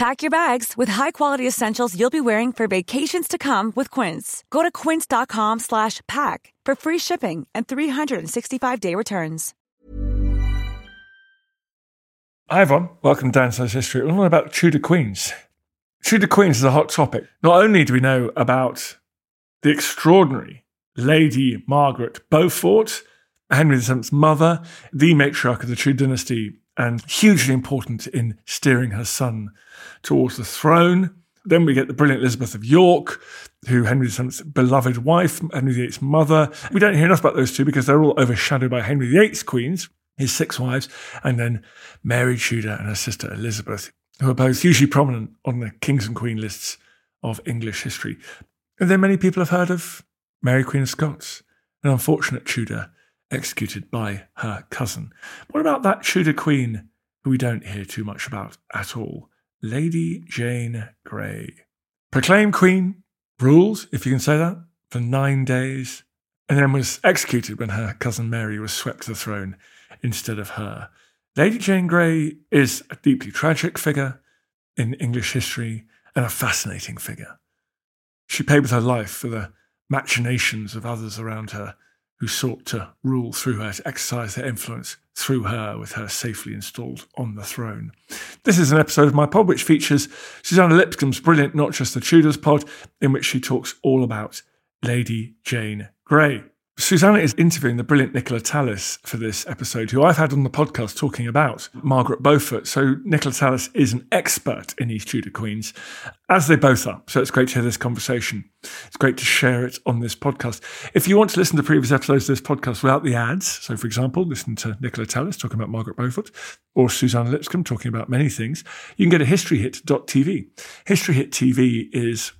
Pack your bags with high-quality essentials you'll be wearing for vacations to come with Quince. Go to quince.com slash pack for free shipping and 365-day returns. Hi everyone, welcome to Snow's History. We're about Tudor Queens. Tudor Queens is a hot topic. Not only do we know about the extraordinary Lady Margaret Beaufort, Henry VII's mother, the matriarch of the Tudor dynasty, and hugely important in steering her son towards the throne. Then we get the brilliant Elizabeth of York, who Henry VII's beloved wife, Henry VIII's mother. We don't hear enough about those two because they're all overshadowed by Henry VIII's queens, his six wives, and then Mary Tudor and her sister Elizabeth, who are both hugely prominent on the kings and queen lists of English history. And then many people have heard of Mary Queen of Scots, an unfortunate Tudor executed by her cousin. What about that Tudor queen who we don't hear too much about at all? Lady Jane Grey. Proclaimed queen, ruled, if you can say that, for nine days, and then was executed when her cousin Mary was swept to the throne instead of her. Lady Jane Grey is a deeply tragic figure in English history and a fascinating figure. She paid with her life for the machinations of others around her who sought to rule through her, to exercise their influence through her, with her safely installed on the throne. This is an episode of my pod which features Suzannah Lipscomb's brilliant Not Just the Tudors pod, in which she talks all about Lady Jane Grey. Suzannah is interviewing the brilliant Nicola Tallis for this episode, who I've had on the podcast talking about Margaret Beaufort. So Nicola Tallis is an expert in these Tudor queens, as they both are. So it's great to hear this conversation. It's great to share it on this podcast. If you want to listen to previous episodes of this podcast without the ads, so for example, listen to Nicola Tallis talking about Margaret Beaufort or Suzannah Lipscomb talking about many things, you can go to historyhit.tv. History Hit TV is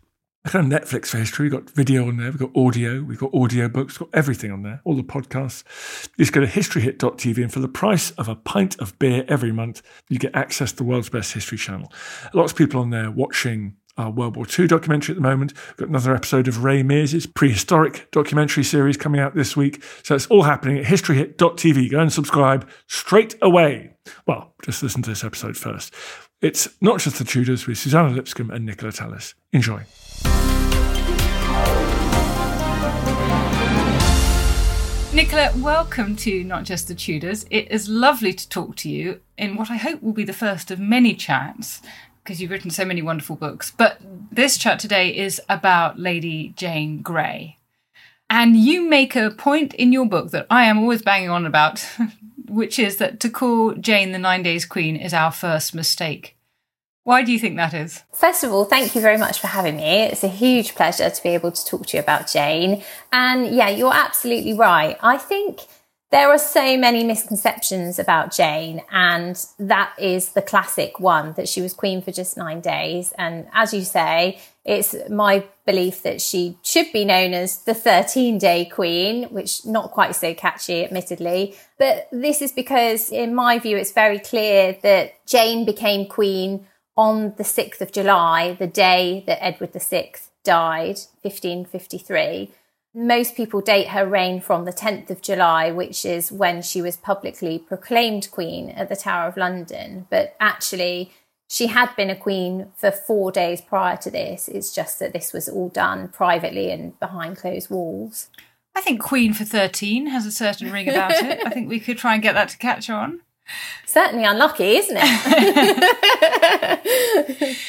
kind of Netflix for history. We've got video on there, we've got audio, we've got audio books, we've got everything on there, all the podcasts. Just go to historyhit.tv and for the price of a pint of beer every month, you get access to the world's best history channel. Lots of people on there watching our World War II documentary at the moment. We've got another episode of Ray Mears's prehistoric documentary series coming out this week. So it's all happening at historyhit.tv. Go and subscribe straight away. Well, just listen to this episode first. It's not just the Tudors with Suzannah Lipscomb and Nicola Tallis. Enjoy. Nicola, welcome to Not Just the Tudors. It is lovely to talk to you in what I hope will be the first of many chats because you've written so many wonderful books. But this chat today is about Lady Jane Grey. And you make a point in your book that I am always banging on about, which is that to call Jane the Nine Days Queen is our first mistake. Why do you think that is? First of all, thank you very much for having me. It's a huge pleasure to be able to talk to you about Jane. And yeah, you're absolutely right. I think there are so many misconceptions about Jane, and that is the classic one that she was queen for just nine days. And as you say, it's my belief that she should be known as the 13 day queen, which not quite so catchy, admittedly. But this is because, in my view, it's very clear that Jane became queen on the 6th of July, the day that Edward VI died, 1553. Most people date her reign from the 10th of July, which is when she was publicly proclaimed queen at the Tower of London. But actually, she had been a queen for four days prior to this. It's just that this was all done privately and behind closed walls. I think Queen for 13 has a certain ring about it. I think we could try and get that to catch on. Certainly unlucky, isn't it?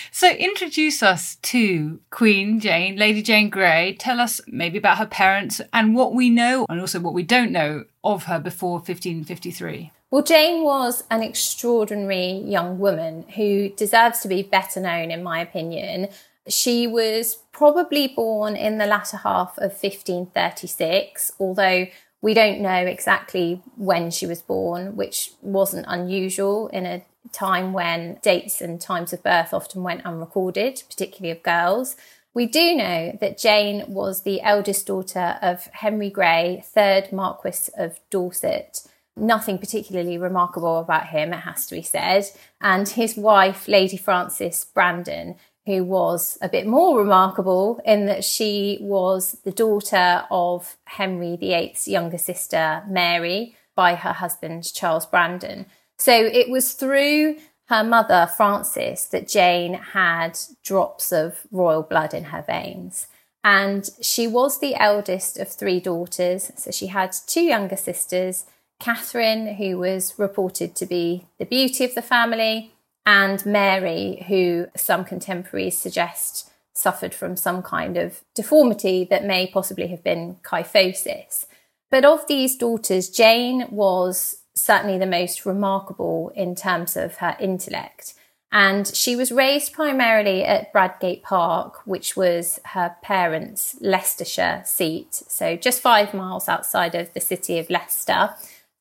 so, introduce us to Queen Jane, Lady Jane Grey. Tell us maybe about her parents and what we know, and also what we don't know of her before 1553. Well, Jane was an extraordinary young woman who deserves to be better known, in my opinion. She was probably born in the latter half of 1536, although we don't know exactly when she was born, which wasn't unusual in a time when dates and times of birth often went unrecorded, particularly of girls. We do know that Jane was the eldest daughter of Henry Grey, 3rd Marquis of Dorset. Nothing particularly remarkable about him, it has to be said. And his wife, Lady Frances Brandon, who was a bit more remarkable in that she was the daughter of Henry VIII's younger sister, Mary, by her husband, Charles Brandon. So it was through her mother, Frances, that Jane had drops of royal blood in her veins. And she was the eldest of three daughters. So she had two younger sisters, Catherine, who was reported to be the beauty of the family, and Mary, who some contemporaries suggest suffered from some kind of deformity that may possibly have been kyphosis. But of these daughters, Jane was certainly the most remarkable in terms of her intellect. And she was raised primarily at Bradgate Park, which was her parents' Leicestershire seat, so just five miles outside of the city of Leicester.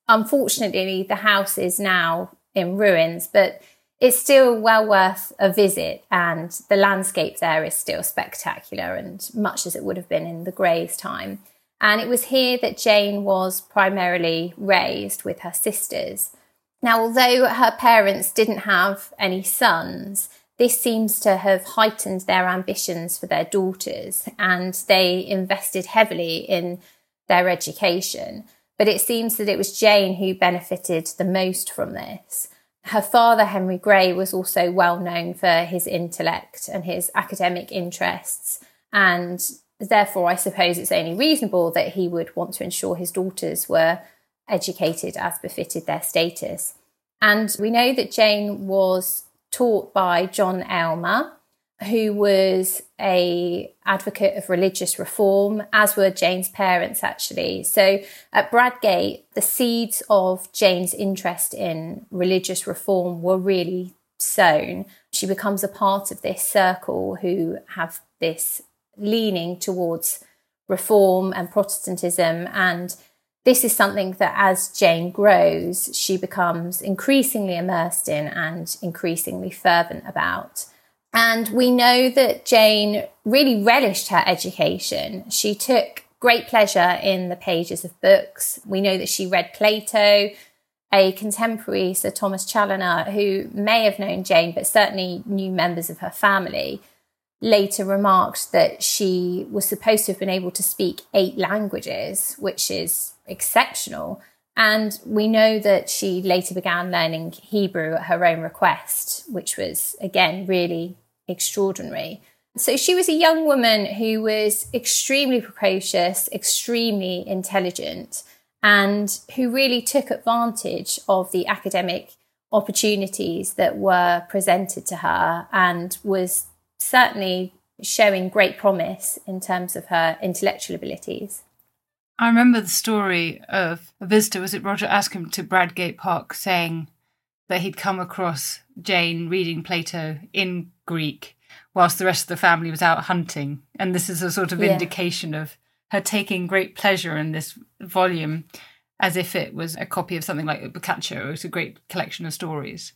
Unfortunately, the house is now in ruins, but it's still well worth a visit and the landscape there is still spectacular and much as it would have been in the Greys' time. And it was here that Jane was primarily raised with her sisters. Now, although her parents didn't have any sons, this seems to have heightened their ambitions for their daughters and they invested heavily in their education. But it seems that it was Jane who benefited the most from this. Her father, Henry Grey, was also well known for his intellect and his academic interests. And therefore, I suppose it's only reasonable that he would want to ensure his daughters were educated as befitted their status. And we know that Jane was taught by John Aylmer, who was a advocate of religious reform, as were Jane's parents actually. So at Bradgate, the seeds of Jane's interest in religious reform were really sown. She becomes a part of this circle who have this leaning towards reform and Protestantism and this is something that as Jane grows, she becomes increasingly immersed in and increasingly fervent about. And we know that Jane really relished her education. She took great pleasure in the pages of books. We know that she read Plato. A contemporary, Sir Thomas Chaloner, who may have known Jane, but certainly knew members of her family, later remarked that she was supposed to have been able to speak eight languages, which is exceptional. And we know that she later began learning Hebrew at her own request, which was, again, really extraordinary. So she was a young woman who was extremely precocious, extremely intelligent, and who really took advantage of the academic opportunities that were presented to her and was certainly showing great promise in terms of her intellectual abilities. I remember the story of a visitor, was it Roger Ascham, to Bradgate Park saying that he'd come across Jane reading Plato in Greek whilst the rest of the family was out hunting. And this is a sort of yeah. indication of her taking great pleasure in this volume as if it was a copy of something like Boccaccio. It's a great collection of stories.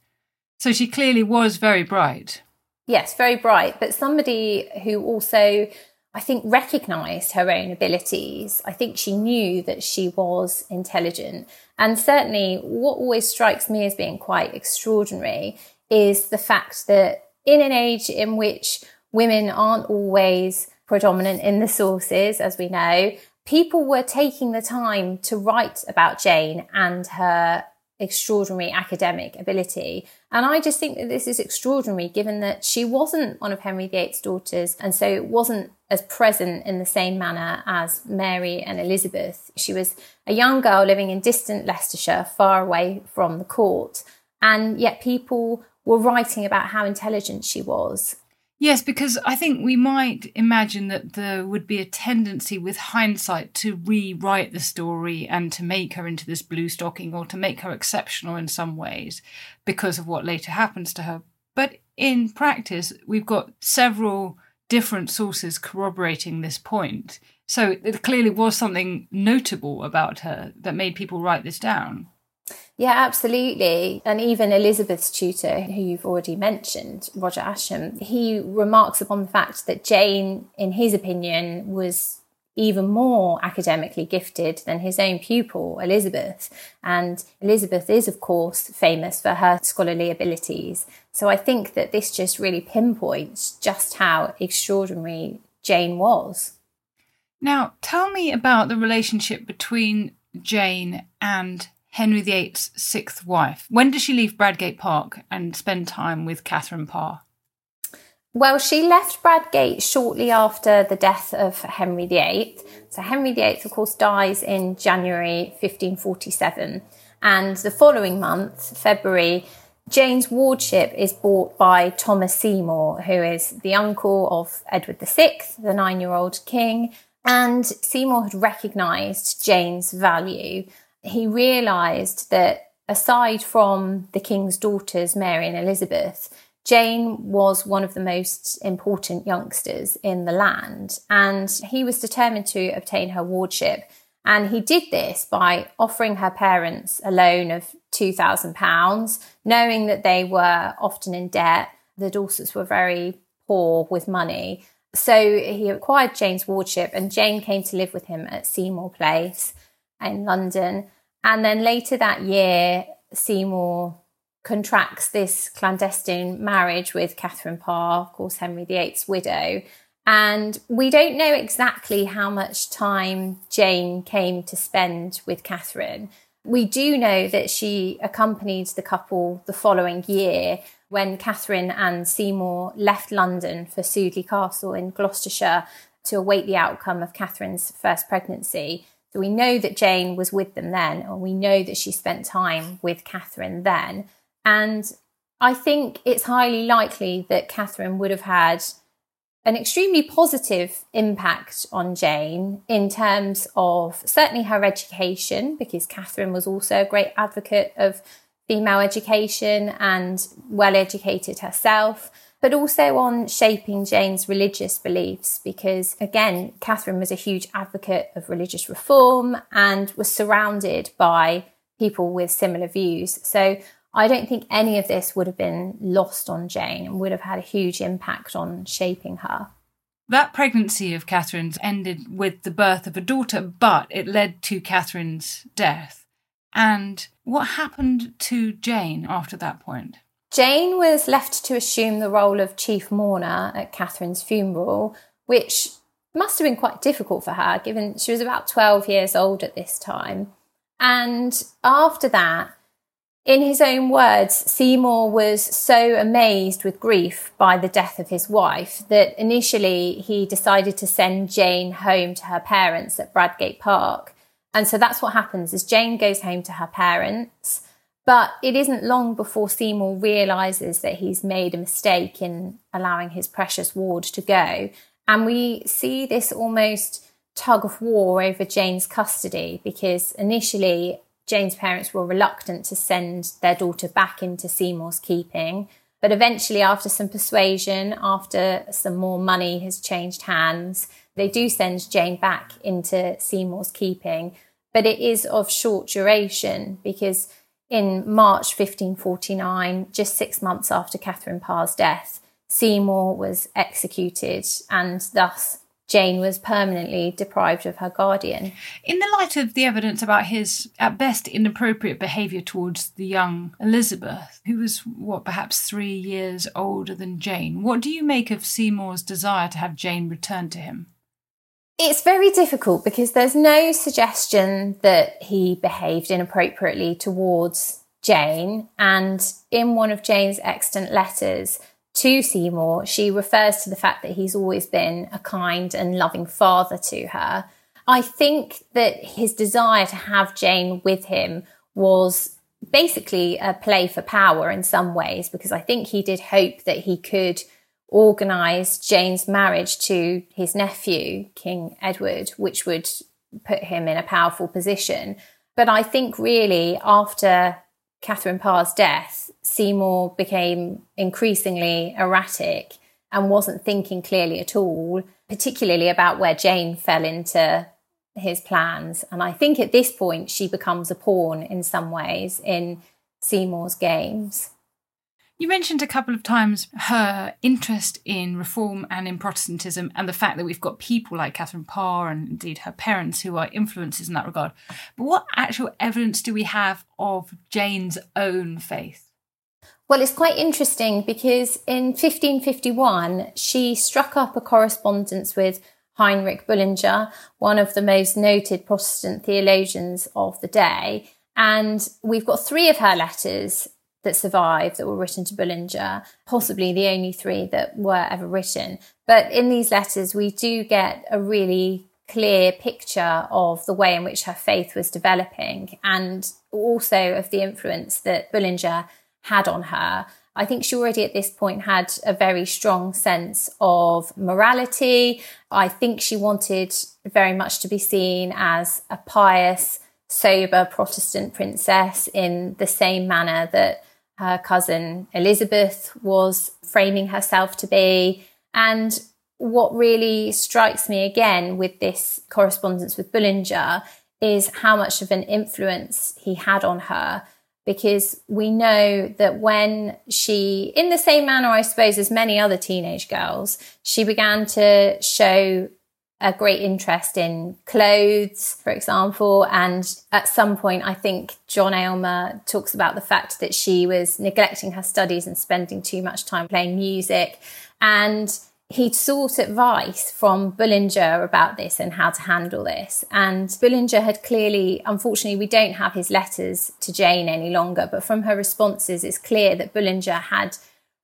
So she clearly was very bright. Yes, very bright, but somebody who also, I think, recognized her own abilities. I think she knew that she was intelligent. And certainly, what always strikes me as being quite extraordinary is the fact that in an age in which women aren't always predominant in the sources, as we know, people were taking the time to write about Jane and her extraordinary academic ability. And I just think that this is extraordinary given that she wasn't one of Henry VIII's daughters and so it wasn't as present in the same manner as Mary and Elizabeth. She was a young girl living in distant Leicestershire, far away from the court. And yet people were writing about how intelligent she was Yes, because I think we might imagine that there would be a tendency with hindsight to rewrite the story and to make her into this blue stocking or to make her exceptional in some ways because of what later happens to her. But in practice, we've got several different sources corroborating this point. So it clearly was something notable about her that made people write this down. Yeah, absolutely. And even Elizabeth's tutor, who you've already mentioned, Roger Ascham, he remarks upon the fact that Jane, in his opinion, was even more academically gifted than his own pupil, Elizabeth. And Elizabeth is, of course, famous for her scholarly abilities. So I think that this just really pinpoints just how extraordinary Jane was. Now, tell me about the relationship between Jane and Henry VIII's sixth wife. When does she leave Bradgate Park and spend time with Catherine Parr? Well, she left Bradgate shortly after the death of Henry VIII. So Henry VIII, of course, dies in January 1547. And the following month, February, Jane's wardship is bought by Thomas Seymour, who is the uncle of Edward VI, the nine year old king. And Seymour had recognised Jane's value he realised that aside from the king's daughters, Mary and Elizabeth, Jane was one of the most important youngsters in the land, and he was determined to obtain her wardship. And he did this by offering her parents a loan of £2,000, knowing that they were often in debt. The daughters were very poor with money. So he acquired Jane's wardship, and Jane came to live with him at Seymour Place in London. And then later that year, Seymour contracts this clandestine marriage with Catherine Parr, of course, Henry VIII's widow. And we don't know exactly how much time Jane came to spend with Catherine. We do know that she accompanied the couple the following year when Catherine and Seymour left London for Sudeley Castle in Gloucestershire to await the outcome of Catherine's first pregnancy. So we know that Jane was with them then, and we know that she spent time with Catherine then. And I think it's highly likely that Catherine would have had an extremely positive impact on Jane in terms of certainly her education, because Catherine was also a great advocate of female education and well educated herself but also on shaping Jane's religious beliefs, because again, Catherine was a huge advocate of religious reform and was surrounded by people with similar views. So I don't think any of this would have been lost on Jane and would have had a huge impact on shaping her. That pregnancy of Catherine's ended with the birth of a daughter, but it led to Catherine's death. And what happened to Jane after that point? Jane was left to assume the role of chief mourner at Catherine's funeral, which must have been quite difficult for her, given she was about 12 years old at this time. And after that, in his own words, Seymour was so amazed with grief by the death of his wife that initially he decided to send Jane home to her parents at Bradgate Park. And so that's what happens is Jane goes home to her parents but it isn't long before Seymour realizes that he's made a mistake in allowing his precious ward to go. And we see this almost tug of war over Jane's custody because initially Jane's parents were reluctant to send their daughter back into Seymour's keeping. But eventually, after some persuasion, after some more money has changed hands, they do send Jane back into Seymour's keeping. But it is of short duration because in March 1549, just six months after Catherine Parr's death, Seymour was executed, and thus Jane was permanently deprived of her guardian. In the light of the evidence about his, at best, inappropriate behaviour towards the young Elizabeth, who was, what, perhaps three years older than Jane, what do you make of Seymour's desire to have Jane returned to him? It's very difficult because there's no suggestion that he behaved inappropriately towards Jane. And in one of Jane's extant letters to Seymour, she refers to the fact that he's always been a kind and loving father to her. I think that his desire to have Jane with him was basically a play for power in some ways, because I think he did hope that he could organise Jane's marriage to his nephew, King Edward, which would put him in a powerful position. But I think really after Catherine Parr's death, Seymour became increasingly erratic and wasn't thinking clearly at all, particularly about where Jane fell into his plans. And I think at this point, she becomes a pawn in some ways in Seymour's games. You mentioned a couple of times her interest in reform and in Protestantism, and the fact that we've got people like Catherine Parr and indeed her parents who are influences in that regard. But what actual evidence do we have of Jane's own faith? Well, it's quite interesting because in 1551, she struck up a correspondence with Heinrich Bullinger, one of the most noted Protestant theologians of the day. And we've got three of her letters that survive that were written to Bullinger, possibly the only three that were ever written. But in these letters, we do get a really clear picture of the way in which her faith was developing and also of the influence that Bullinger had on her. I think she already at this point had a very strong sense of morality. I think she wanted very much to be seen as a pious, sober Protestant princess in the same manner that her cousin Elizabeth was framing herself to be. And what really strikes me again with this correspondence with Bullinger is how much of an influence he had on her because we know that when she, in the same manner, I suppose, as many other teenage girls, she began to show a great interest in clothes, for example. And at some point, I think John Aylmer talks about the fact that she was neglecting her studies and spending too much time playing music. And he'd sought advice from Bullinger about this and how to handle this. And Bullinger had clearly, unfortunately, we don't have his letters to Jane any longer, but from her responses, it's clear that Bullinger had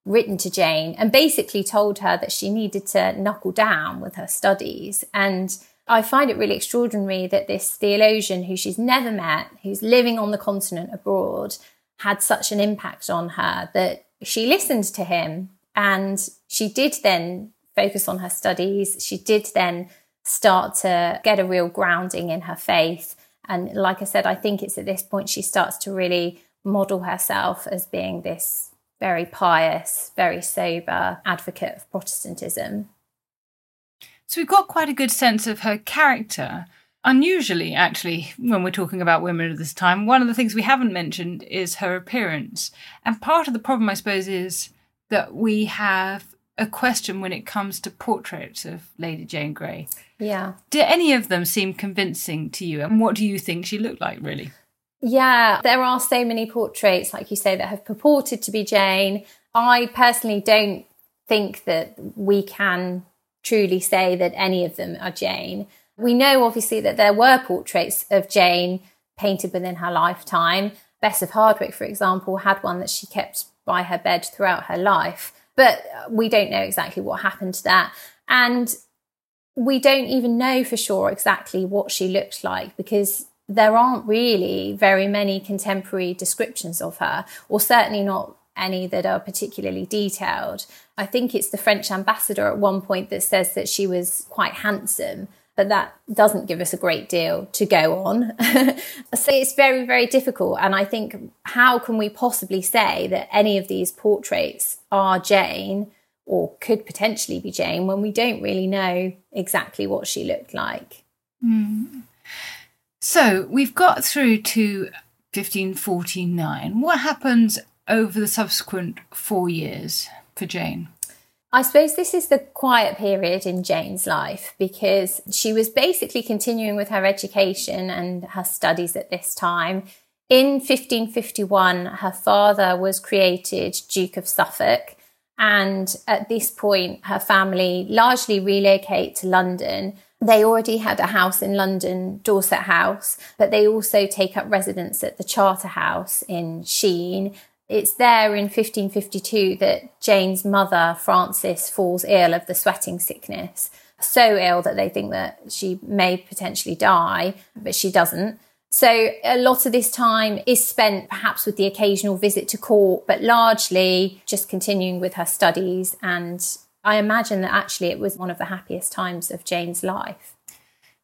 written to Jane and basically told her that she needed to knuckle down with her studies. And I find it really extraordinary that this theologian who she's never met, who's living on the continent abroad, had such an impact on her that she listened to him and she did then focus on her studies. She did then start to get a real grounding in her faith. And like I said, I think it's at this point she starts to really model herself as being this very pious, very sober advocate of Protestantism. So we've got quite a good sense of her character. Unusually, actually, when we're talking about women of this time, one of the things we haven't mentioned is her appearance. And part of the problem, I suppose, is that we have a question when it comes to portraits of Lady Jane Grey. Yeah. Do any of them seem convincing to you? And what do you think she looked like, really? Yeah, there are so many portraits, like you say, that have purported to be Jane. I personally don't think that we can truly say that any of them are Jane. We know, obviously, that there were portraits of Jane painted within her lifetime. Bess of Hardwick, for example, had one that she kept by her bed throughout her life. But we don't know exactly what happened to that. And we don't even know for sure exactly what she looked like because there aren't really very many contemporary descriptions of her, or certainly not any that are particularly detailed. I think it's the French ambassador at one point that says that she was quite handsome, but that doesn't give us a great deal to go on. so it's very, very difficult. And I think, how can we possibly say that any of these portraits are Jane or could potentially be Jane when we don't really know exactly what she looked like? Mm. So we've got through to 1549. What happens over the subsequent four years for Jane? I suppose this is the quiet period in Jane's life because she was basically continuing with her education and her studies at this time. In 1551, her father was created Duke of Suffolk. And at this point, her family largely relocate to London They already had a house in London, Dorset House, but they also take up residence at the Charter House in Sheen. It's there in 1552 that Jane's mother, Frances, falls ill of the sweating sickness. So ill that they think that she may potentially die, but she doesn't. So a lot of this time is spent perhaps with the occasional visit to court, but largely just continuing with her studies and I imagine that actually it was one of the happiest times of Jane's life.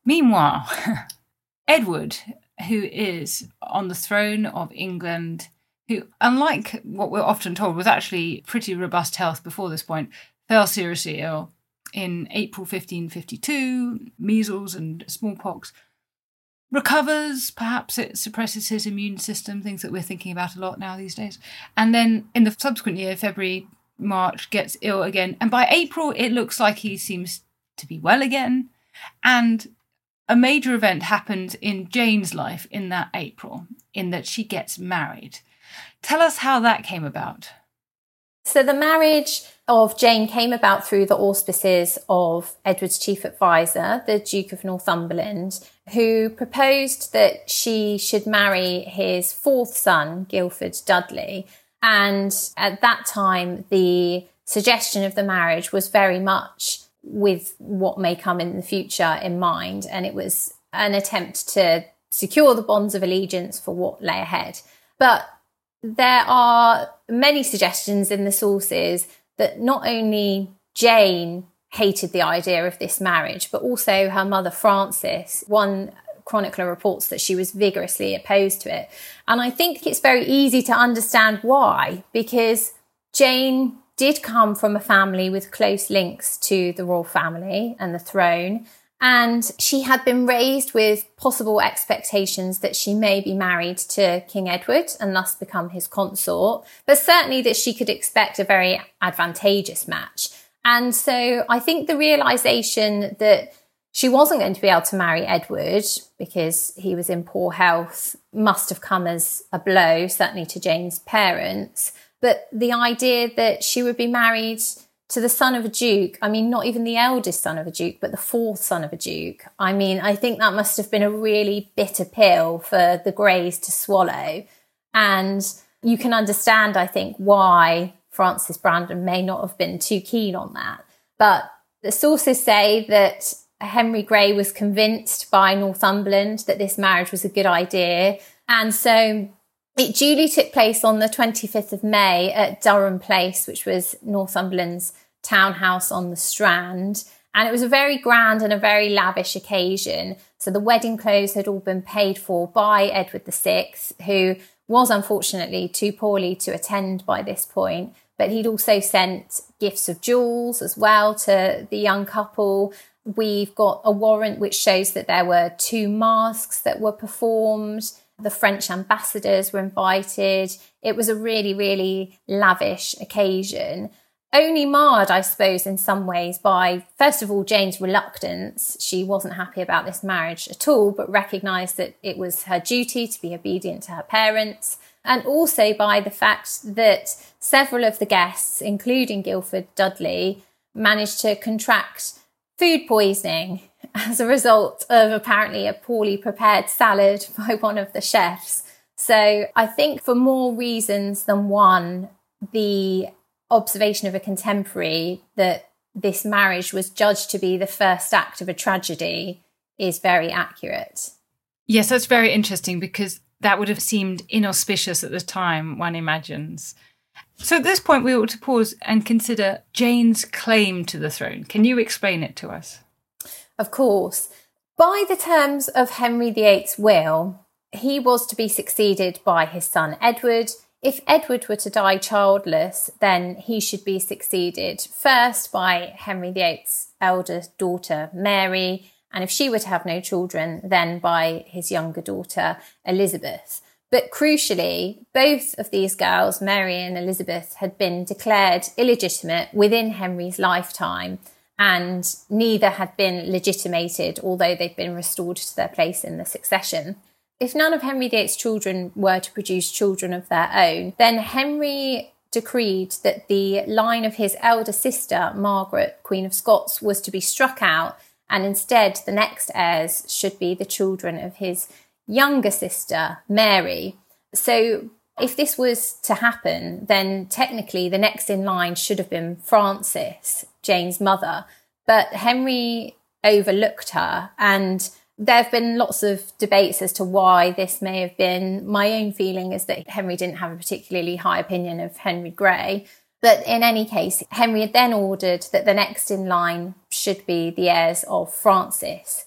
Meanwhile, Edward, who is on the throne of England, who, unlike what we're often told, was actually pretty robust health before this point, fell seriously ill in April 1552, measles and smallpox. Recovers, perhaps it suppresses his immune system, things that we're thinking about a lot now these days. And then in the subsequent year, February March, gets ill again. And by April, it looks like he seems to be well again. And a major event happens in Jane's life in that April, in that she gets married. Tell us how that came about. So, the marriage of Jane came about through the auspices of Edward's chief advisor, the Duke of Northumberland, who proposed that she should marry his fourth son, Guildford Dudley, and at that time, the suggestion of the marriage was very much with what may come in the future in mind. And it was an attempt to secure the bonds of allegiance for what lay ahead. But there are many suggestions in the sources that not only Jane hated the idea of this marriage, but also her mother Frances. One chronicler reports that she was vigorously opposed to it. And I think it's very easy to understand why, because Jane did come from a family with close links to the royal family and the throne. And she had been raised with possible expectations that she may be married to King Edward and thus become his consort, but certainly that she could expect a very advantageous match. And so I think the realization that she wasn't going to be able to marry Edward because he was in poor health, must have come as a blow, certainly to Jane's parents. But the idea that she would be married to the son of a duke, I mean, not even the eldest son of a duke, but the fourth son of a duke. I mean, I think that must have been a really bitter pill for the Greys to swallow. And you can understand, I think, why Frances Brandon may not have been too keen on that. But the sources say that Henry Grey was convinced by Northumberland that this marriage was a good idea. And so it duly took place on the 25th of May at Durham Place, which was Northumberland's townhouse on the Strand. And it was a very grand and a very lavish occasion. So the wedding clothes had all been paid for by Edward VI, who was unfortunately too poorly to attend by this point. But he'd also sent gifts of jewels as well to the young couple. We've got a warrant which shows that there were two masques that were performed. The French ambassadors were invited. It was a really, really lavish occasion. Only marred, I suppose, in some ways by, first of all, Jane's reluctance. She wasn't happy about this marriage at all, but recognised that it was her duty to be obedient to her parents. And also by the fact that several of the guests, including Guildford Dudley, managed to contract food poisoning as a result of apparently a poorly prepared salad by one of the chefs. So I think for more reasons than one, the observation of a contemporary that this marriage was judged to be the first act of a tragedy is very accurate. Yes, that's very interesting because that would have seemed inauspicious at the time, one imagines. So at this point, we ought to pause and consider Jane's claim to the throne. Can you explain it to us? Of course. By the terms of Henry VIII's will, he was to be succeeded by his son Edward. If Edward were to die childless, then he should be succeeded first by Henry VIII's eldest daughter, Mary, and if she were to have no children, then by his younger daughter, Elizabeth. But crucially, both of these girls, Mary and Elizabeth, had been declared illegitimate within Henry's lifetime, and neither had been legitimated, although they've been restored to their place in the succession. If none of Henry VIII's children were to produce children of their own, then Henry decreed that the line of his elder sister, Margaret, Queen of Scots, was to be struck out And instead, the next heirs should be the children of his younger sister, Mary. So if this was to happen, then technically the next in line should have been Frances, Jane's mother. But Henry overlooked her and there have been lots of debates as to why this may have been. My own feeling is that Henry didn't have a particularly high opinion of Henry Grey. But in any case, Henry had then ordered that the next in line should be the heirs of Frances,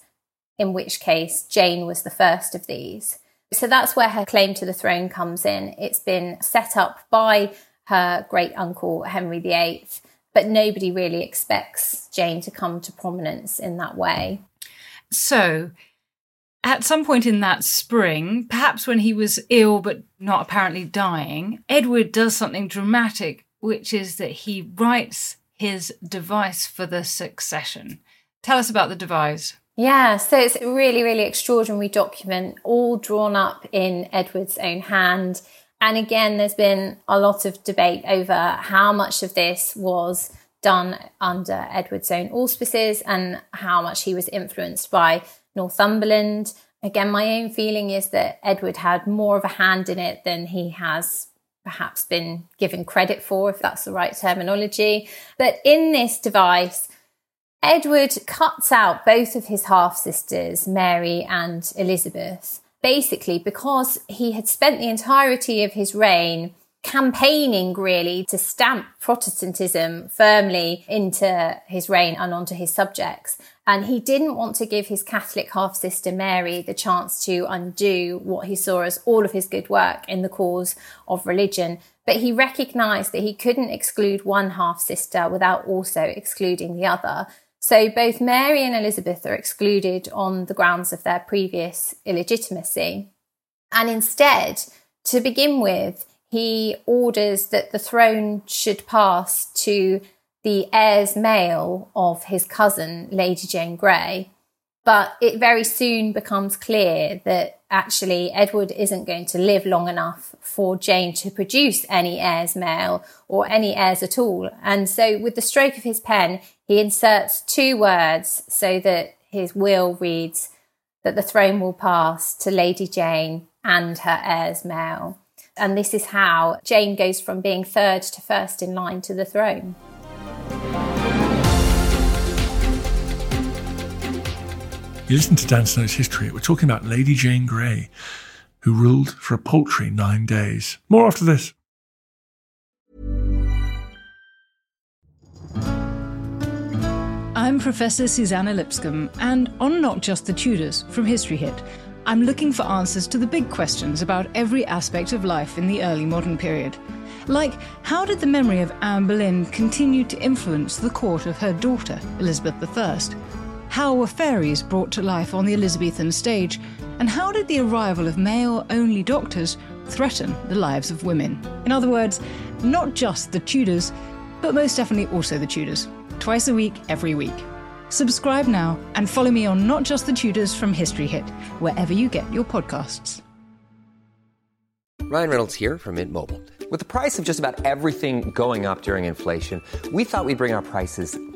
in which case Jane was the first of these. So that's where her claim to the throne comes in. It's been set up by her great uncle Henry VIII, but nobody really expects Jane to come to prominence in that way. So, at some point in that spring, perhaps when he was ill but not apparently dying, Edward does something dramatic, which is that he writes his device for the succession. Tell us about the device. Yeah, so it's a really, really extraordinary document, all drawn up in Edward's own hand. And again, there's been a lot of debate over how much of this was done under Edward's own auspices and how much he was influenced by Northumberland. Again, my own feeling is that Edward had more of a hand in it than he has perhaps been given credit for, if that's the right terminology. But in this device, Edward cuts out both of his half sisters, Mary and Elizabeth, basically because he had spent the entirety of his reign campaigning really to stamp Protestantism firmly into his reign and onto his subjects. And he didn't want to give his Catholic half sister Mary the chance to undo what he saw as all of his good work in the cause of religion. But he recognized that he couldn't exclude one half sister without also excluding the other. So both Mary and Elizabeth are excluded on the grounds of their previous illegitimacy. And instead, to begin with, he orders that the throne should pass to the heirs male of his cousin, Lady Jane Grey. But it very soon becomes clear that actually Edward isn't going to live long enough for Jane to produce any heirs male or any heirs at all. And so, with the stroke of his pen, he inserts two words so that his will reads that the throne will pass to Lady Jane and her heirs male. And this is how Jane goes from being third to first in line to the throne. You listen to Dan Snow's history. We're talking about Lady Jane Grey, who ruled for a paltry nine days. More after this. I'm Professor Suzannah Lipscomb, and on Not Just the Tudors from History Hit, I'm looking for answers to the big questions about every aspect of life in the early modern period. Like, how did the memory of Anne Boleyn continue to influence the court of her daughter, Elizabeth I? How were fairies brought to life on the Elizabethan stage? And how did the arrival of male only doctors threaten the lives of women? In other words, not just the Tudors, but most definitely also the Tudors. Twice a week, every week. Subscribe now and follow me on Not Just the Tudors from History Hit, wherever you get your podcasts. Ryan Reynolds here from Mint Mobile. With the price of just about everything going up during inflation, we thought we'd bring our prices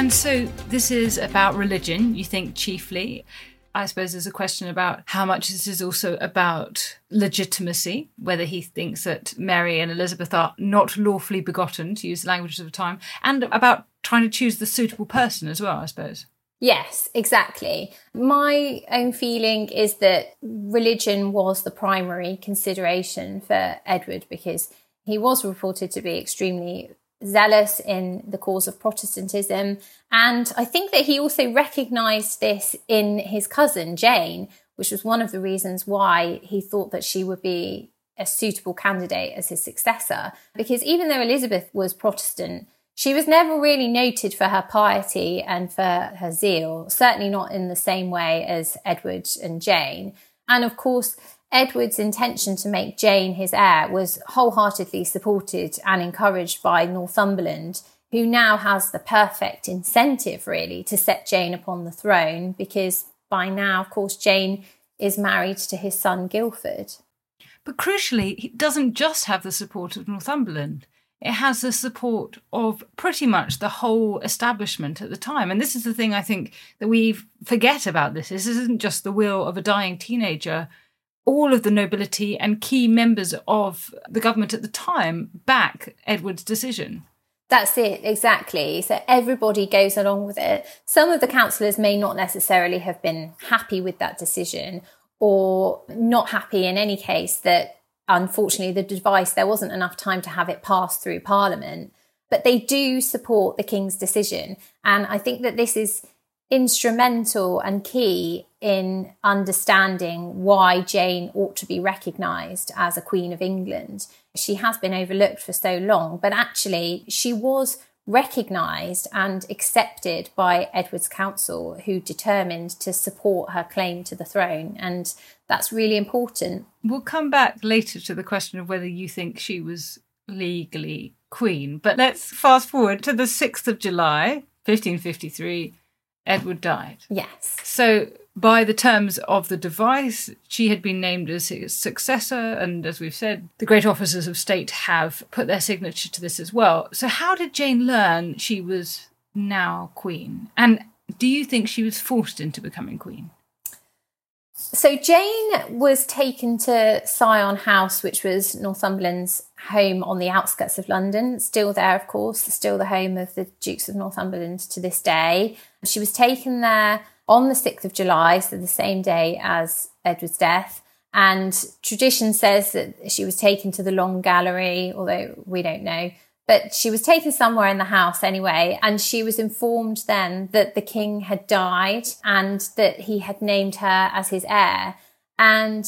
And so this is about religion, you think chiefly. I suppose there's a question about how much this is also about legitimacy, whether he thinks that Mary and Elizabeth are not lawfully begotten, to use the language of the time, and about trying to choose the suitable person as well, I suppose. Yes, exactly. My own feeling is that religion was the primary consideration for Edward because he was reported to be extremely zealous in the cause of Protestantism. And I think that he also recognized this in his cousin, Jane, which was one of the reasons why he thought that she would be a suitable candidate as his successor. Because even though Elizabeth was Protestant, she was never really noted for her piety and for her zeal, certainly not in the same way as Edward and Jane. And of course, Edward's intention to make Jane his heir was wholeheartedly supported and encouraged by Northumberland, who now has the perfect incentive, really, to set Jane upon the throne, because by now, of course, Jane is married to his son Guildford. But crucially, he doesn't just have the support of Northumberland it has the support of pretty much the whole establishment at the time. And this is the thing I think that we forget about this. This isn't just the will of a dying teenager. All of the nobility and key members of the government at the time back Edward's decision. That's it, exactly. So everybody goes along with it. Some of the councillors may not necessarily have been happy with that decision or not happy in any case that unfortunately, the device, there wasn't enough time to have it pass through Parliament. But they do support the King's decision. And I think that this is instrumental and key in understanding why Jane ought to be recognised as a Queen of England. She has been overlooked for so long, but actually, she was recognised and accepted by Edward's council, who determined to support her claim to the throne. And that's really important. We'll come back later to the question of whether you think she was legally queen, but let's fast forward to the 6th of July, 1553. Edward died. Yes. So by the terms of the device, she had been named as his successor, and as we've said, the great officers of state have put their signature to this as well. So, how did Jane learn she was now queen? And do you think she was forced into becoming queen? So, Jane was taken to Syon House, which was Northumberland's home on the outskirts of London. Still there, of course, still the home of the Dukes of Northumberland to this day. She was taken there on the 6th of July, so the same day as Edward's death. And tradition says that she was taken to the Long Gallery, although we don't know. But she was taken somewhere in the house anyway, and she was informed then that the king had died and that he had named her as his heir. And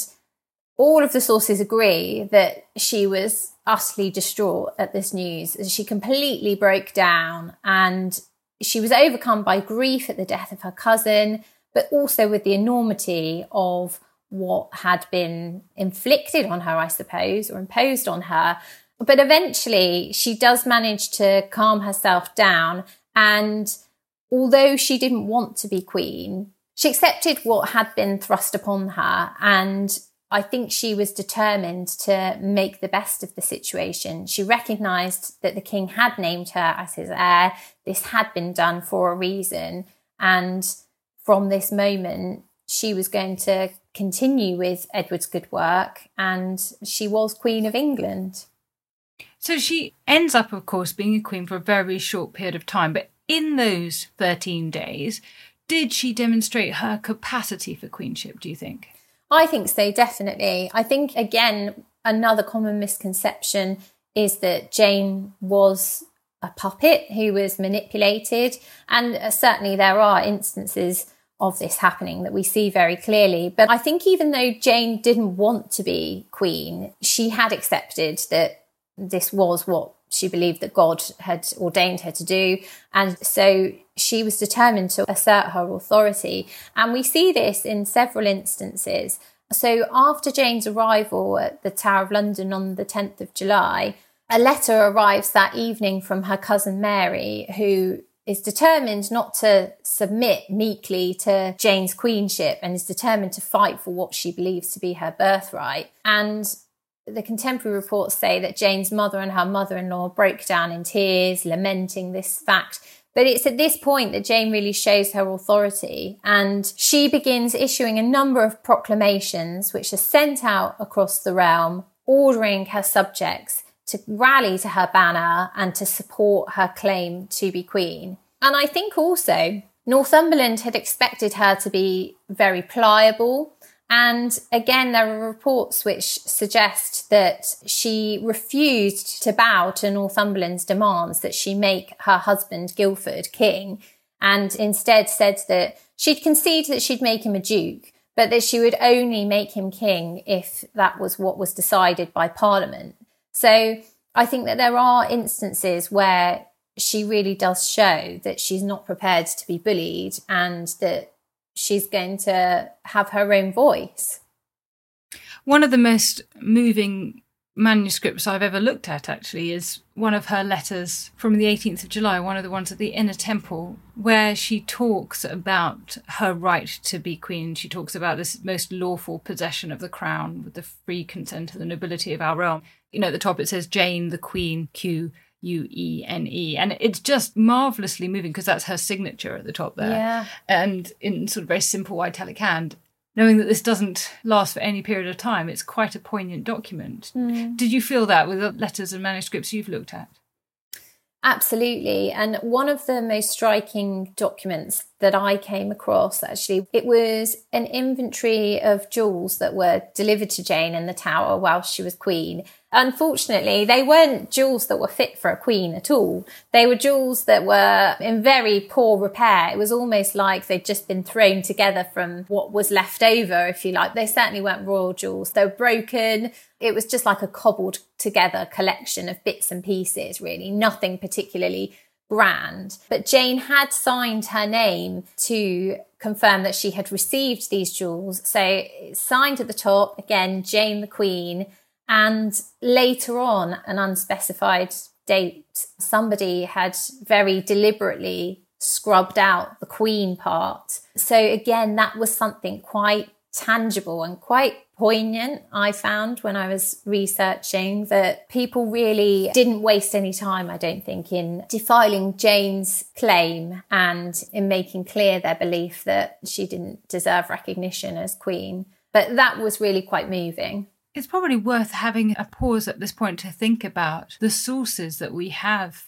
all of the sources agree that she was utterly distraught at this news. She completely broke down and she was overcome by grief at the death of her cousin, but also with the enormity of what had been inflicted on her, I suppose, or imposed on her. But eventually, she does manage to calm herself down. And although she didn't want to be queen, she accepted what had been thrust upon her and I think she was determined to make the best of the situation. She recognised that the king had named her as his heir. This had been done for a reason. And from this moment, she was going to continue with Edward's good work and she was Queen of England. So she ends up, of course, being a queen for a very short period of time. But in those 13 days, did she demonstrate her capacity for queenship, do you think? I think so, definitely. I think, again, another common misconception is that Jane was a puppet who was manipulated. And uh, certainly there are instances of this happening that we see very clearly. But I think even though Jane didn't want to be queen, she had accepted that this was what she believed that God had ordained her to do. And so she was determined to assert her authority. And we see this in several instances. So after Jane's arrival at the Tower of London on the 10th of July, a letter arrives that evening from her cousin Mary, who is determined not to submit meekly to Jane's queenship and is determined to fight for what she believes to be her birthright. And the contemporary reports say that Jane's mother and her mother in law broke down in tears, lamenting this fact. But it's at this point that Jane really shows her authority and she begins issuing a number of proclamations which are sent out across the realm, ordering her subjects to rally to her banner and to support her claim to be queen. And I think also Northumberland had expected her to be very pliable. And again, there are reports which suggest that she refused to bow to Northumberland's demands that she make her husband Guildford king, and instead said that she'd concede that she'd make him a duke, but that she would only make him king if that was what was decided by Parliament. So I think that there are instances where she really does show that she's not prepared to be bullied and that she's going to have her own voice. One of the most moving manuscripts I've ever looked at actually is one of her letters from the 18th of July, one of the ones at the Inner Temple, where she talks about her right to be queen. She talks about this most lawful possession of the crown with the free consent of the nobility of our realm. You know, at the top it says Jane the Queen, Q. U E N E. And it's just marvelously moving because that's her signature at the top there. Yeah. And in sort of very simple italic hand knowing that this doesn't last for any period of time, it's quite a poignant document. Mm. Did you feel that with the letters and manuscripts you've looked at? Absolutely. And one of the most striking documents that I came across, actually, it was an inventory of jewels that were delivered to Jane in the tower while she was queen. Unfortunately, they weren't jewels that were fit for a queen at all. They were jewels that were in very poor repair. It was almost like they'd just been thrown together from what was left over, if you like. They certainly weren't royal jewels. They were broken. It was just like a cobbled together collection of bits and pieces, really. Nothing particularly grand. But Jane had signed her name to confirm that she had received these jewels. So signed at the top, again, Jane the Queen and later on, an unspecified date, somebody had very deliberately scrubbed out the queen part. So again, that was something quite tangible and quite poignant, I found when I was researching that people really didn't waste any time, I don't think, in defiling Jane's claim and in making clear their belief that she didn't deserve recognition as queen. But that was really quite moving. It's probably worth having a pause at this point to think about the sources that we have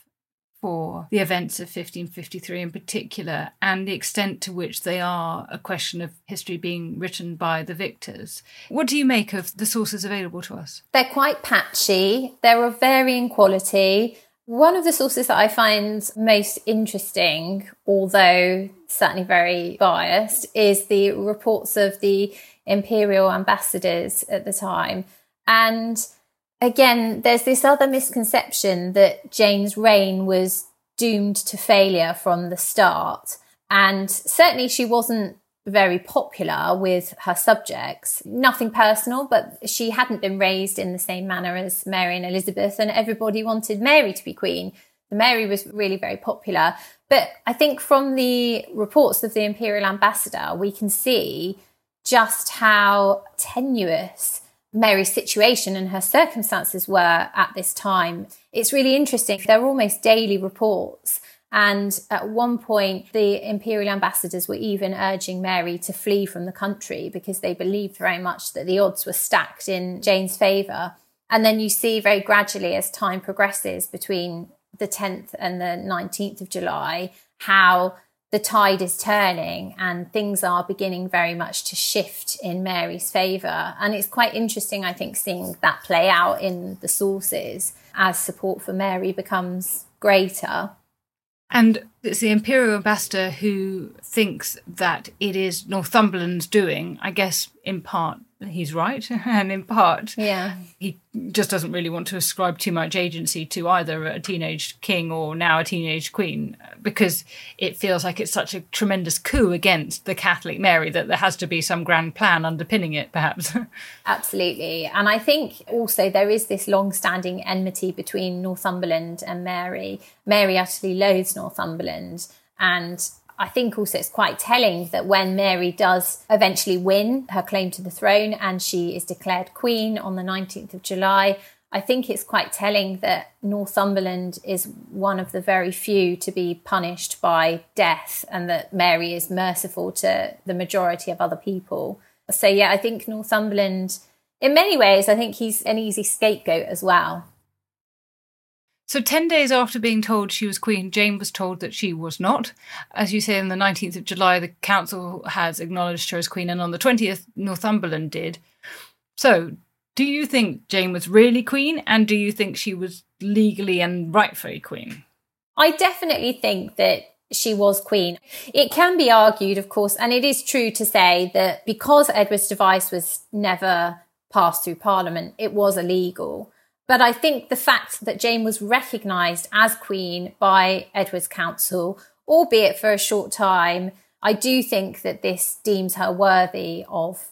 for the events of 1553 in particular and the extent to which they are a question of history being written by the victors. What do you make of the sources available to us? They're quite patchy, they're of varying quality. One of the sources that I find most interesting, although certainly very biased, is the reports of the imperial ambassadors at the time. And again, there's this other misconception that Jane's reign was doomed to failure from the start. And certainly she wasn't very popular with her subjects. Nothing personal, but she hadn't been raised in the same manner as Mary and Elizabeth, and everybody wanted Mary to be queen. Mary was really very popular. But I think from the reports of the imperial ambassador, we can see just how tenuous Mary's situation and her circumstances were at this time. It's really interesting. There are almost daily reports. And at one point, the imperial ambassadors were even urging Mary to flee from the country because they believed very much that the odds were stacked in Jane's favour. And then you see very gradually as time progresses between the 10th and the 19th of July how the tide is turning and things are beginning very much to shift in Mary's favour. And it's quite interesting, I think, seeing that play out in the sources as support for Mary becomes greater. And it's the Imperial Ambassador who thinks that it is Northumberland's doing, I guess, in part he's right, and in part, yeah, he just doesn't really want to ascribe too much agency to either a teenage king or now a teenage queen because it feels like it's such a tremendous coup against the Catholic Mary that there has to be some grand plan underpinning it, perhaps. Absolutely, and I think also there is this long-standing enmity between Northumberland and Mary. Mary utterly loathes Northumberland, and I think also it's quite telling that when Mary does eventually win her claim to the throne and she is declared queen on the 19th of July, I think it's quite telling that Northumberland is one of the very few to be punished by death and that Mary is merciful to the majority of other people. So, yeah, I think Northumberland, in many ways, I think he's an easy scapegoat as well. So, 10 days after being told she was queen, Jane was told that she was not. As you say, on the 19th of July, the council has acknowledged her as queen, and on the 20th, Northumberland did. So, do you think Jane was really queen, and do you think she was legally and rightfully queen? I definitely think that she was queen. It can be argued, of course, and it is true to say that because Edward's device was never passed through Parliament, it was illegal. But I think the fact that Jane was recognised as queen by Edward's council, albeit for a short time, I do think that this deems her worthy of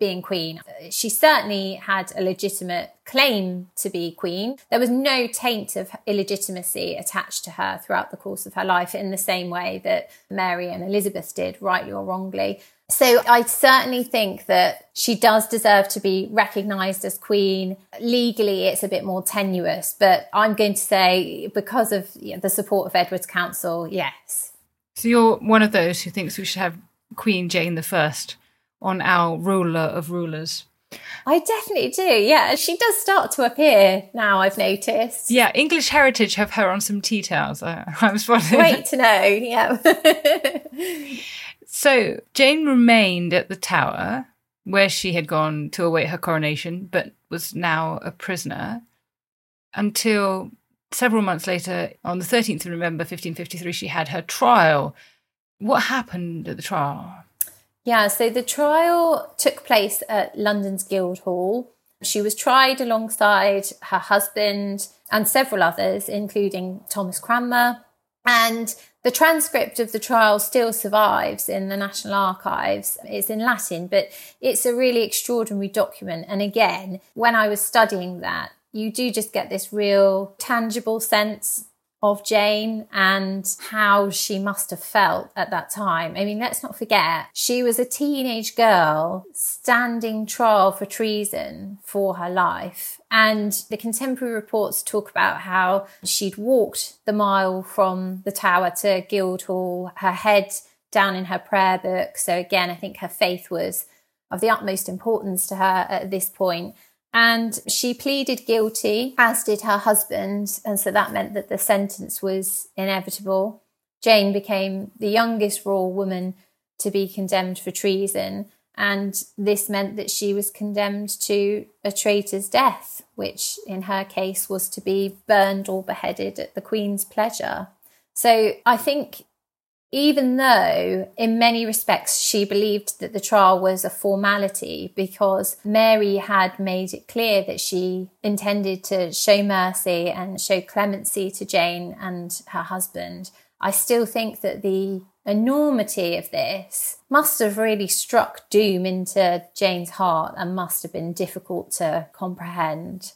being queen. She certainly had a legitimate claim to be queen. There was no taint of illegitimacy attached to her throughout the course of her life in the same way that Mary and Elizabeth did, rightly or wrongly. So I certainly think that she does deserve to be recognised as queen. Legally, it's a bit more tenuous, but I'm going to say because of the support of Edward's council, yes. So you're one of those who thinks we should have Queen Jane the First on our ruler of rulers. I definitely do. Yeah, she does start to appear now. I've noticed. Yeah, English Heritage have her on some tea towels. I, I'm spotting. Great to know. Yeah. so Jane remained at the Tower, where she had gone to await her coronation, but was now a prisoner until several months later, on the 13th of November 1553, she had her trial. What happened at the trial? Yeah, so the trial took place at London's Guildhall. She was tried alongside her husband and several others, including Thomas Cranmer. And the transcript of the trial still survives in the National Archives. It's in Latin, but it's a really extraordinary document. And again, when I was studying that, you do just get this real tangible sense of Jane and how she must have felt at that time. I mean, let's not forget, she was a teenage girl standing trial for treason for her life. And the contemporary reports talk about how she'd walked the mile from the tower to Guildhall, her head down in her prayer book. So again, I think her faith was of the utmost importance to her at this point. And she pleaded guilty, as did her husband. And so that meant that the sentence was inevitable. Jane became the youngest royal woman to be condemned for treason. And this meant that she was condemned to a traitor's death, which in her case was to be burned or beheaded at the Queen's pleasure. So I think even though in many respects she believed that the trial was a formality because Mary had made it clear that she intended to show mercy and show clemency to Jane and her husband, I still think that the enormity of this must have really struck doom into Jane's heart and must have been difficult to comprehend.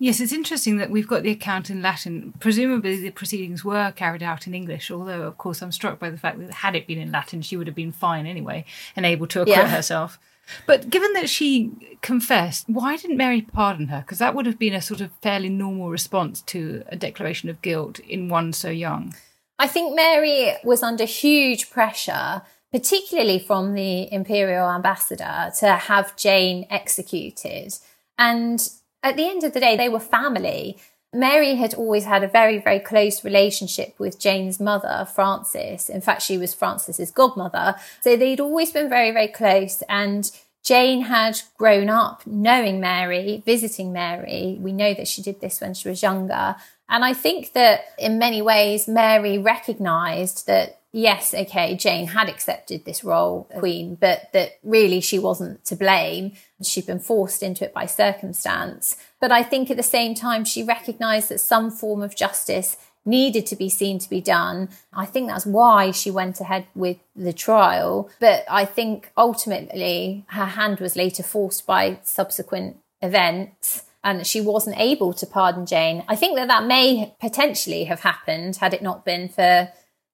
Yes, it's interesting that we've got the account in Latin. Presumably, the proceedings were carried out in English, although, of course, I'm struck by the fact that had it been in Latin, she would have been fine anyway and able to acquit yeah. herself. But given that she confessed, why didn't Mary pardon her? Because that would have been a sort of fairly normal response to a declaration of guilt in one so young. I think Mary was under huge pressure, particularly from the imperial ambassador, to have Jane executed. And at the end of the day, they were family. Mary had always had a very, very close relationship with Jane's mother, Frances. In fact, she was Frances's godmother. So they'd always been very, very close. And Jane had grown up knowing Mary, visiting Mary. We know that she did this when she was younger. And I think that in many ways, Mary recognized that yes, okay, Jane had accepted this role, queen, but that really she wasn't to blame. She'd been forced into it by circumstance. But I think at the same time, she recognized that some form of justice needed to be seen to be done. I think that's why she went ahead with the trial. But I think ultimately her hand was later forced by subsequent events and she wasn't able to pardon Jane. I think that that may potentially have happened had it not been for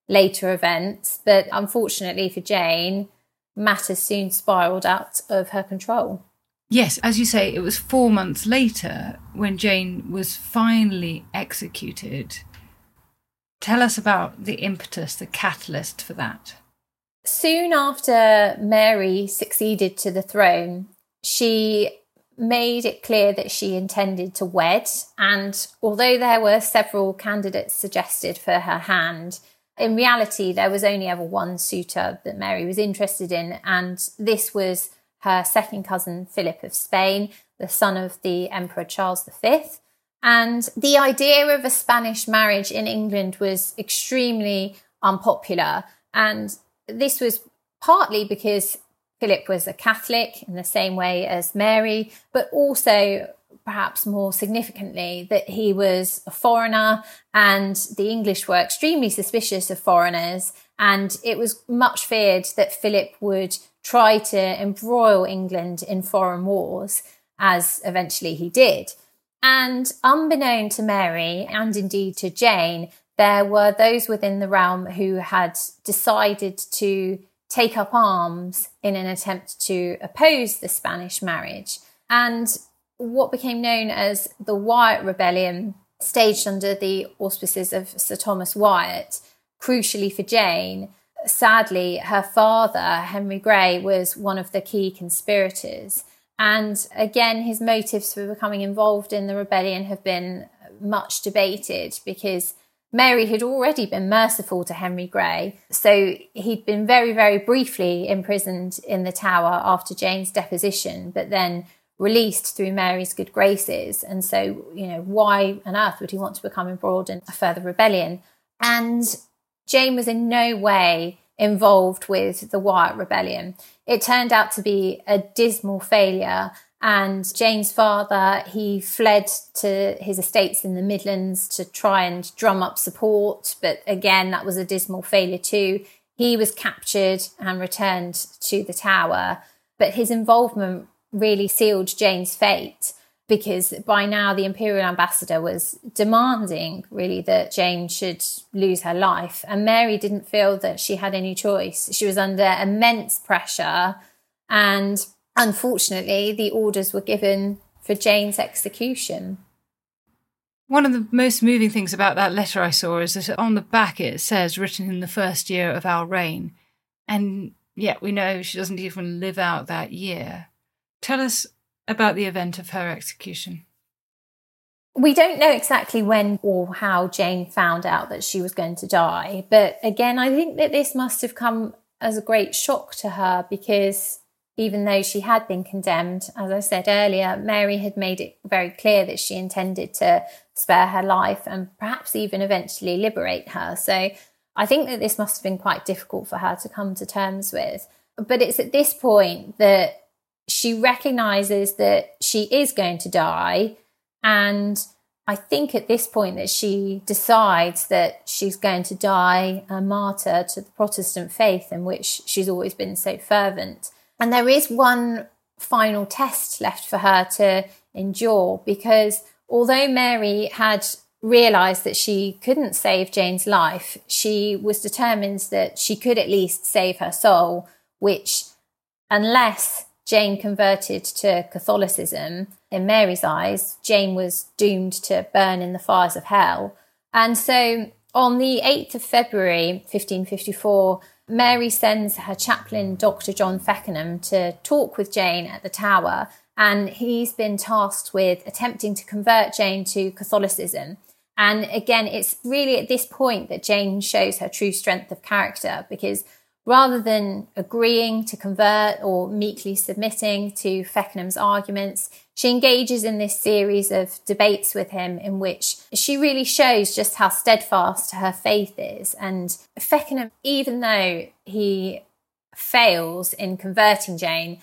later events. But unfortunately for Jane, matters soon spiraled out of her control. Yes, as you say, it was four months later when Jane was finally executed. Tell us about the impetus, the catalyst for that. Soon after Mary succeeded to the throne, she made it clear that she intended to wed. And although there were several candidates suggested for her hand, in reality, there was only ever one suitor that Mary was interested in, and this was her second cousin, Philip of Spain, the son of the Emperor Charles V. And the idea of a Spanish marriage in England was extremely unpopular. And this was partly because Philip was a Catholic in the same way as Mary, but also perhaps more significantly that he was a foreigner and the English were extremely suspicious of foreigners. And it was much feared that Philip would try to embroil England in foreign wars, as eventually he did. And unbeknown to Mary and indeed to Jane, there were those within the realm who had decided to take up arms in an attempt to oppose the Spanish marriage. And what became known as the Wyatt Rebellion, staged under the auspices of Sir Thomas Wyatt, crucially for Jane, sadly, her father, Henry Grey, was one of the key conspirators. And again, his motives for becoming involved in the rebellion have been much debated because Mary had already been merciful to Henry Grey. So he'd been very, very briefly imprisoned in the tower after Jane's deposition, but then released through Mary's good graces. And so, you know, why on earth would he want to become embroiled in a further rebellion? And Jane was in no way involved with the Wyatt Rebellion. It turned out to be a dismal failure and Jane's father, he fled to his estates in the Midlands to try and drum up support. But again, that was a dismal failure too. He was captured and returned to the tower. But his involvement really sealed Jane's fate because by now the imperial ambassador was demanding really that Jane should lose her life. And Mary didn't feel that she had any choice. She was under immense pressure and unfortunately, the orders were given for Jane's execution. One of the most moving things about that letter I saw is that on the back it says, written in the first year of our reign. And yet we know she doesn't even live out that year. Tell us about the event of her execution. We don't know exactly when or how Jane found out that she was going to die. But again, I think that this must have come as a great shock to her because even though she had been condemned, as I said earlier, Mary had made it very clear that she intended to spare her life and perhaps even eventually liberate her. So I think that this must have been quite difficult for her to come to terms with. But it's at this point that she recognizes that she is going to die. And I think at this point that she decides that she's going to die a martyr to the Protestant faith in which she's always been so fervent. And there is one final test left for her to endure because although Mary had realized that she couldn't save Jane's life, she was determined that she could at least save her soul, which, unless Jane converted to Catholicism, in Mary's eyes, Jane was doomed to burn in the fires of hell. And so on the 8th of February, 1554, Mary sends her chaplain, Dr. John Feckenham, to talk with Jane at the Tower, and he's been tasked with attempting to convert Jane to Catholicism. And again, it's really at this point that Jane shows her true strength of character because rather than agreeing to convert or meekly submitting to Feckenham's arguments, she engages in this series of debates with him in which she really shows just how steadfast her faith is. And Feckenham, even though he fails in converting Jane,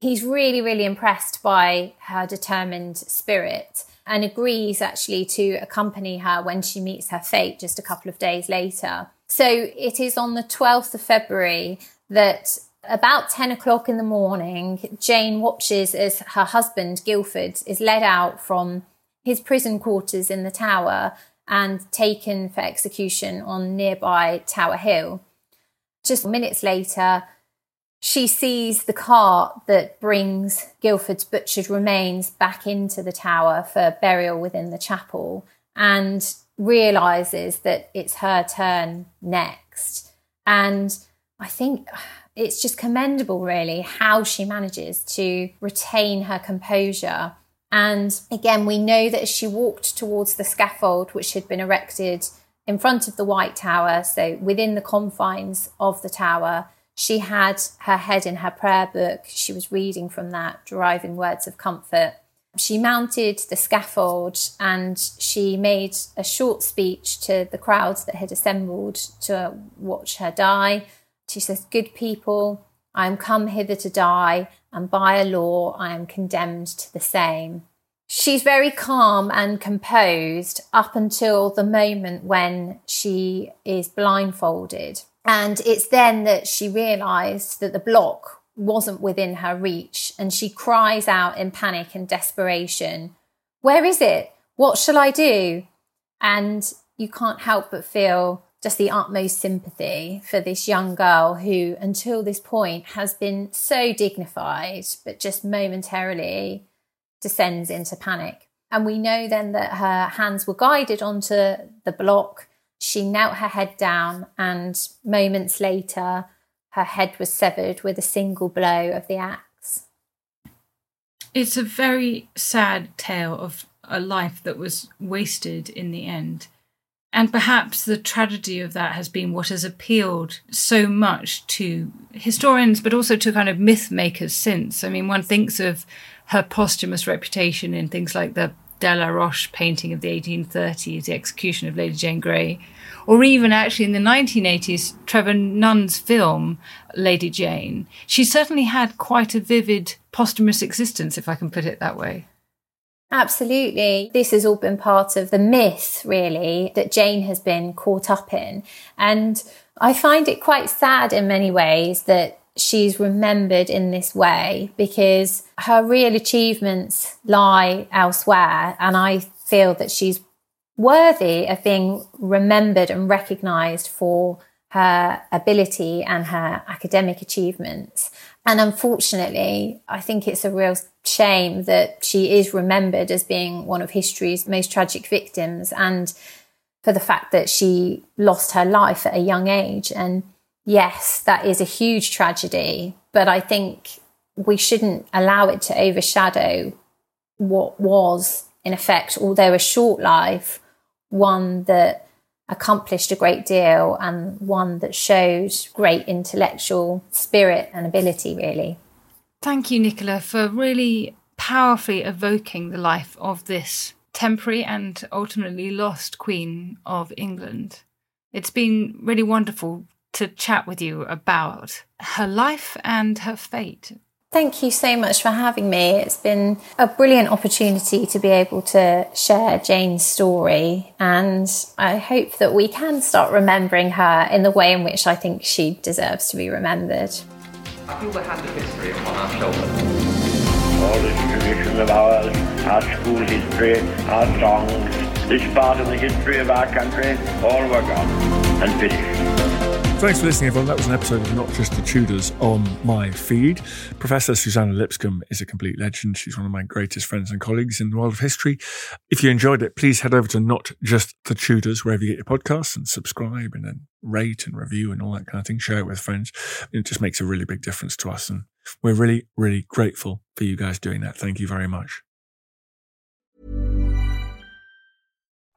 he's really, really impressed by her determined spirit and agrees actually to accompany her when she meets her fate just a couple of days later. So it is on the 12th of February that about 10 o'clock in the morning, Jane watches as her husband, Guildford, is led out from his prison quarters in the tower and taken for execution on nearby Tower Hill. Just minutes later, she sees the cart that brings Guildford's butchered remains back into the tower for burial within the chapel and realizes that it's her turn next. And I think it's just commendable, really, how she manages to retain her composure. And again, we know that as she walked towards the scaffold, which had been erected in front of the White Tower, so within the confines of the tower, she had her head in her prayer book. She was reading from that, deriving words of comfort. She mounted the scaffold and she made a short speech to the crowds that had assembled to watch her die. She says, Good people, I am come hither to die, and by a law I am condemned to the same. She's very calm and composed up until the moment when she is blindfolded. And it's then that she realised that the block wasn't within her reach and she cries out in panic and desperation, Where is it? What shall I do? And you can't help but feel just the utmost sympathy for this young girl who, until this point, has been so dignified, but just momentarily descends into panic. And we know then that her hands were guided onto the block. She knelt her head down, and moments later, her head was severed with a single blow of the axe. It's a very sad tale of a life that was wasted in the end. And perhaps the tragedy of that has been what has appealed so much to historians, but also to kind of myth makers since. I mean, one thinks of her posthumous reputation in things like the Delaroche painting of the 1830s, The Execution of Lady Jane Grey, or even actually in the 1980s, Trevor Nunn's film, Lady Jane. She certainly had quite a vivid posthumous existence, if I can put it that way. Absolutely. This has all been part of the myth, really, that Jane has been caught up in. And I find it quite sad in many ways that she's remembered in this way because her real achievements lie elsewhere. And I feel that she's worthy of being remembered and recognized for her ability and her academic achievements. And unfortunately, I think it's a real shame that she is remembered as being one of history's most tragic victims and for the fact that she lost her life at a young age. And yes, that is a huge tragedy, but I think we shouldn't allow it to overshadow what was, in effect, although a short life, one that accomplished a great deal and one that showed great intellectual spirit and ability, really. Thank you, Nicola, for really powerfully evoking the life of this temporary and ultimately lost Queen of England. It's been really wonderful to chat with you about her life and her fate. Thank you so much for having me. It's been a brilliant opportunity to be able to share Jane's story, and I hope that we can start remembering her in the way in which I think she deserves to be remembered. I feel the hand of history upon our shoulders. All this tradition of ours, our school history, our songs, this part of the history of our country, all were gone and finished. Thanks for listening, everyone. That was an episode of Not Just the Tudors on my feed. Professor Suzannah Lipscomb is a complete legend. She's one of my greatest friends and colleagues in the world of history. If you enjoyed it, please head over to Not Just the Tudors, wherever you get your podcasts, and subscribe and then rate and review and all that kind of thing. Share it with friends. It just makes a really big difference to us. And we're really, really grateful for you guys doing that. Thank you very much.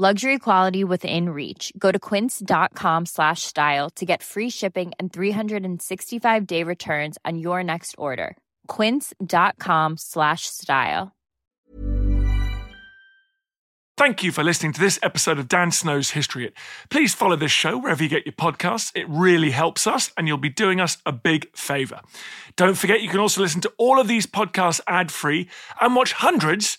Luxury quality within reach. Go to quince.com slash style to get free shipping and 365 day returns on your next order. Quince.com slash style. Thank you for listening to this episode of Dan Snow's History Hit. Please follow this show wherever you get your podcasts. It really helps us, and you'll be doing us a big favor. Don't forget, you can also listen to all of these podcasts ad free and watch hundreds